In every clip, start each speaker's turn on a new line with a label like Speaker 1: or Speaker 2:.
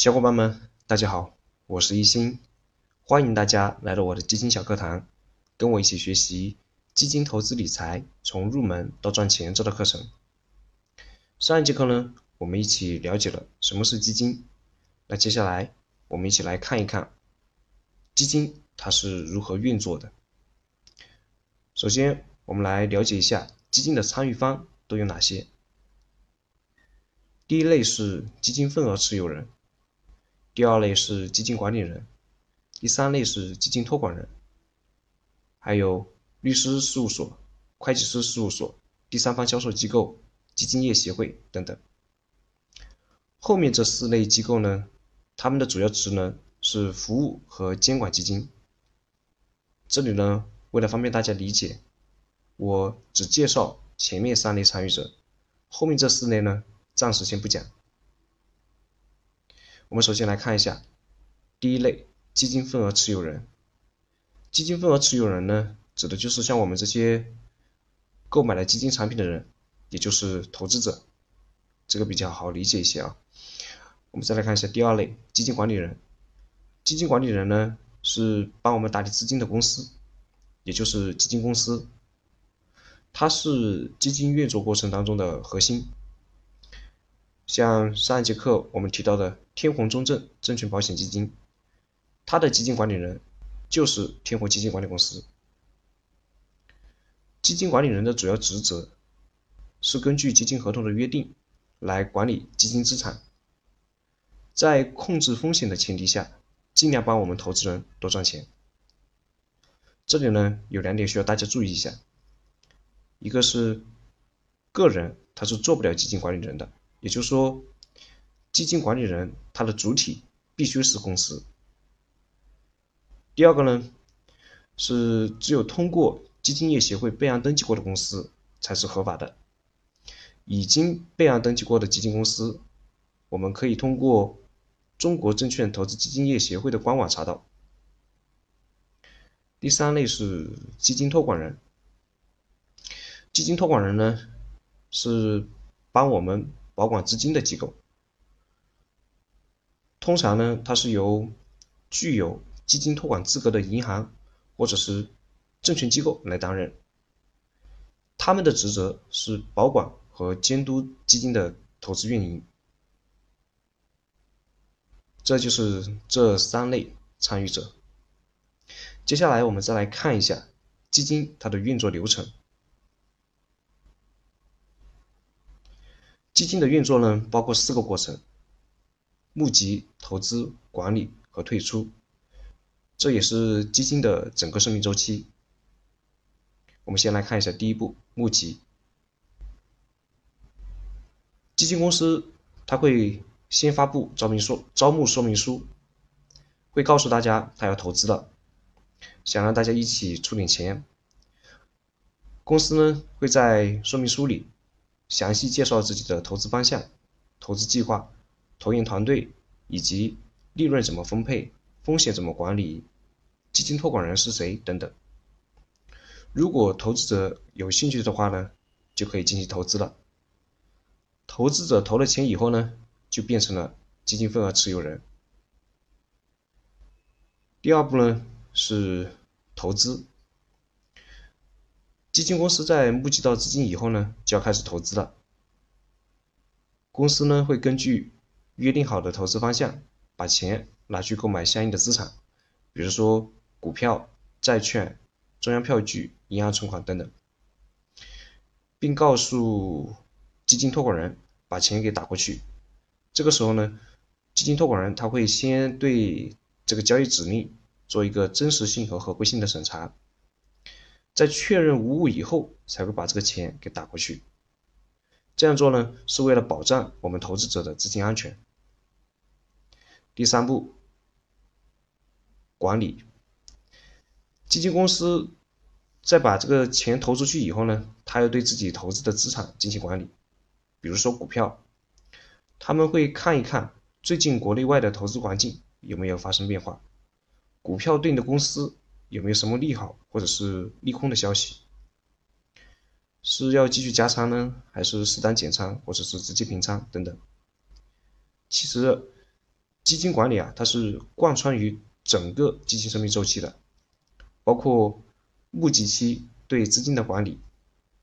Speaker 1: 小伙伴们，大家好，我是一心，欢迎大家来到我的基金小课堂，跟我一起学习基金投资理财从入门到赚钱这套课程。上一节课呢，我们一起了解了什么是基金，那接下来我们一起来看一看基金它是如何运作的。首先，我们来了解一下基金的参与方都有哪些。第一类是基金份额持有人，第二类是基金管理人，第三类是基金托管人，还有律师事务所、会计师事务所、第三方销售机构、基金业协会等等。后面这四类机构呢，他们的主要职能是服务和监管基金。这里呢，为了方便大家理解，我只介绍前面三类参与者，后面这四类呢。暂时先不讲。我们首先来看一下第一类基金份额持有人。基金份额持有人呢，指的就是像我们这些购买了基金产品的人，也就是投资者。这个比较好理解一些啊。我们再来看一下第二类基金管理人。基金管理人呢，是帮我们打理资金的公司，也就是基金公司。它是基金运作过程当中的核心。像上一节课我们提到的天弘中证证券保险基金，它的基金管理人就是天弘基金管理公司。基金管理人的主要职责是根据基金合同的约定来管理基金资产，在控制风险的前提下，尽量帮我们投资人多赚钱。这里呢有两点需要大家注意一下，一个是个人他是做不了基金管理人的。也就是说，基金管理人他的主体必须是公司。第二个呢，是只有通过基金业协会备案登记过的公司才是合法的。已经备案登记过的基金公司，我们可以通过中国证券投资基金业协会的官网查到。第三类是基金托管人。基金托管人呢，是帮我们。保管资金的机构，通常呢，它是由具有基金托管资格的银行或者是证券机构来担任。他们的职责是保管和监督基金的投资运营。这就是这三类参与者。接下来我们再来看一下基金它的运作流程。基金的运作呢，包括四个过程：募集、投资、管理和退出。这也是基金的整个生命周期。我们先来看一下第一步：募集。基金公司它会先发布招明说招募说明书，会告诉大家他要投资了，想让大家一起出点钱。公司呢会在说明书里。详细介绍自己的投资方向、投资计划、投研团队以及利润怎么分配、风险怎么管理、基金托管人是谁等等。如果投资者有兴趣的话呢，就可以进行投资了。投资者投了钱以后呢，就变成了基金份额持有人。第二步呢是投资。基金公司在募集到资金以后呢，就要开始投资了。公司呢会根据约定好的投资方向，把钱拿去购买相应的资产，比如说股票、债券、中央票据、银行存款等等，并告诉基金托管人把钱给打过去。这个时候呢，基金托管人他会先对这个交易指令做一个真实性和合规性的审查。在确认无误以后，才会把这个钱给打过去。这样做呢，是为了保障我们投资者的资金安全。第三步，管理。基金公司在把这个钱投出去以后呢，他要对自己投资的资产进行管理。比如说股票，他们会看一看最近国内外的投资环境有没有发生变化，股票对应的公司。有没有什么利好或者是利空的消息？是要继续加仓呢，还是适当减仓，或者是直接平仓等等？其实，基金管理啊，它是贯穿于整个基金生命周期的，包括募集期对资金的管理，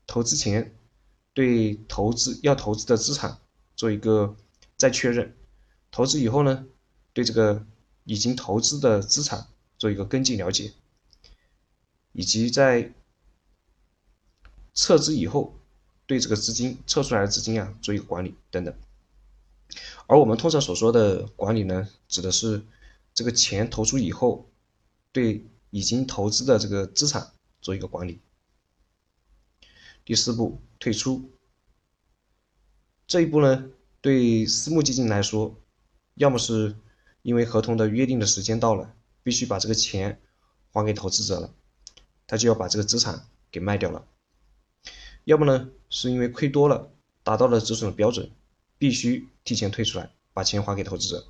Speaker 1: 投资前对投资要投资的资产做一个再确认，投资以后呢，对这个已经投资的资产做一个跟进了解，以及在撤资以后对这个资金撤出来的资金啊做一个管理等等。而我们通常所说的管理呢，指的是这个钱投出以后，对已经投资的这个资产做一个管理。第四步，退出。这一步呢，对私募基金来说，要么是因为合同的约定的时间到了，必须把这个钱还给投资者了，他就要把这个资产给卖掉了；要么呢，是因为亏多了，达到了止损的标准。必须提前退出来，把钱还给投资者。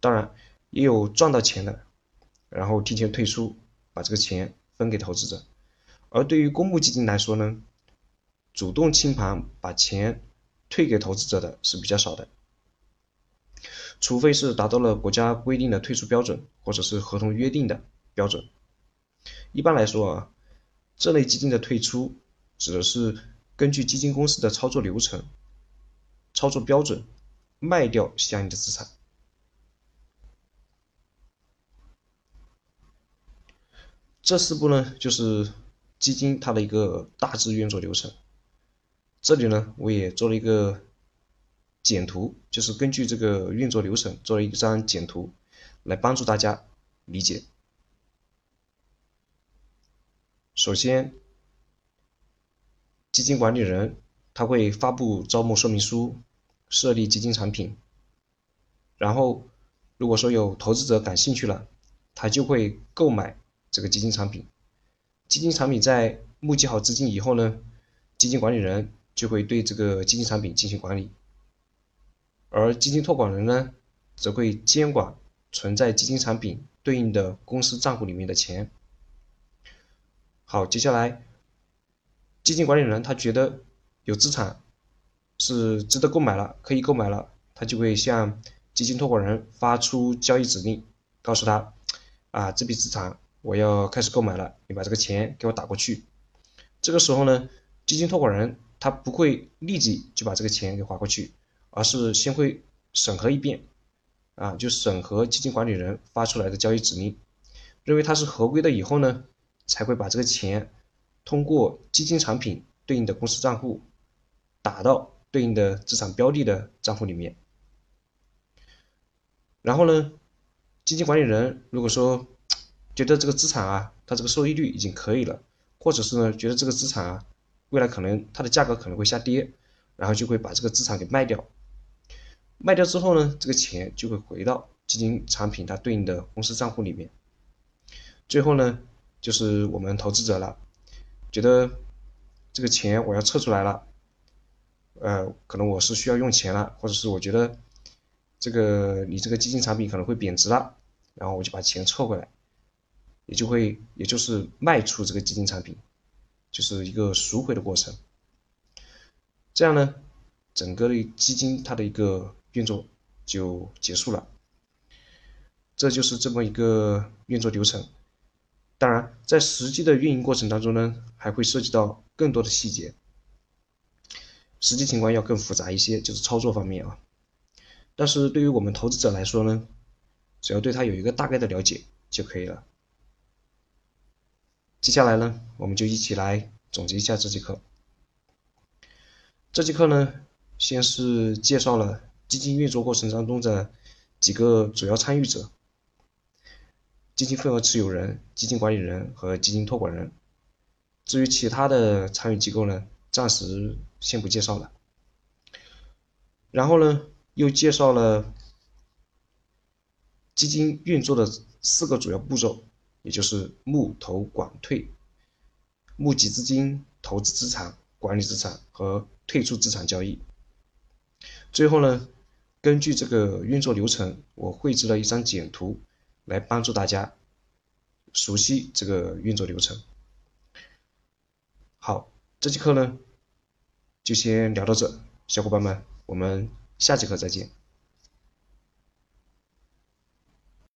Speaker 1: 当然，也有赚到钱的，然后提前退出，把这个钱分给投资者。而对于公募基金来说呢，主动清盘把钱退给投资者的是比较少的，除非是达到了国家规定的退出标准，或者是合同约定的标准。一般来说啊，这类基金的退出指的是根据基金公司的操作流程。操作标准，卖掉相应的资产。这四步呢，就是基金它的一个大致运作流程。这里呢，我也做了一个简图，就是根据这个运作流程做了一张简图，来帮助大家理解。首先，基金管理人。他会发布招募说明书，设立基金产品，然后如果说有投资者感兴趣了，他就会购买这个基金产品。基金产品在募集好资金以后呢，基金管理人就会对这个基金产品进行管理，而基金托管人呢，则会监管存在基金产品对应的公司账户里面的钱。好，接下来基金管理人他觉得。有资产是值得购买了，可以购买了，他就会向基金托管人发出交易指令，告诉他，啊，这笔资产我要开始购买了，你把这个钱给我打过去。这个时候呢，基金托管人他不会立即就把这个钱给划过去，而是先会审核一遍，啊，就审核基金管理人发出来的交易指令，认为它是合规的以后呢，才会把这个钱通过基金产品对应的公司账户。打到对应的资产标的的账户里面，然后呢，基金管理人如果说觉得这个资产啊，它这个收益率已经可以了，或者是呢觉得这个资产啊，未来可能它的价格可能会下跌，然后就会把这个资产给卖掉。卖掉之后呢，这个钱就会回到基金产品它对应的公司账户里面。最后呢，就是我们投资者了，觉得这个钱我要撤出来了。呃，可能我是需要用钱了，或者是我觉得这个你这个基金产品可能会贬值了，然后我就把钱凑回来，也就会也就是卖出这个基金产品，就是一个赎回的过程。这样呢，整个的基金它的一个运作就结束了。这就是这么一个运作流程。当然，在实际的运营过程当中呢，还会涉及到更多的细节。实际情况要更复杂一些，就是操作方面啊。但是对于我们投资者来说呢，只要对它有一个大概的了解就可以了。接下来呢，我们就一起来总结一下这节课。这节课呢，先是介绍了基金运作过程当中的几个主要参与者：基金份额持有人、基金管理人和基金托管人。至于其他的参与机构呢？暂时先不介绍了。然后呢，又介绍了基金运作的四个主要步骤，也就是募、投、管、退。募集资金、投资资产、管理资产和退出资产交易。最后呢，根据这个运作流程，我绘制了一张简图，来帮助大家熟悉这个运作流程。好。这节课呢，就先聊到这，小伙伴们，我们下节课再见。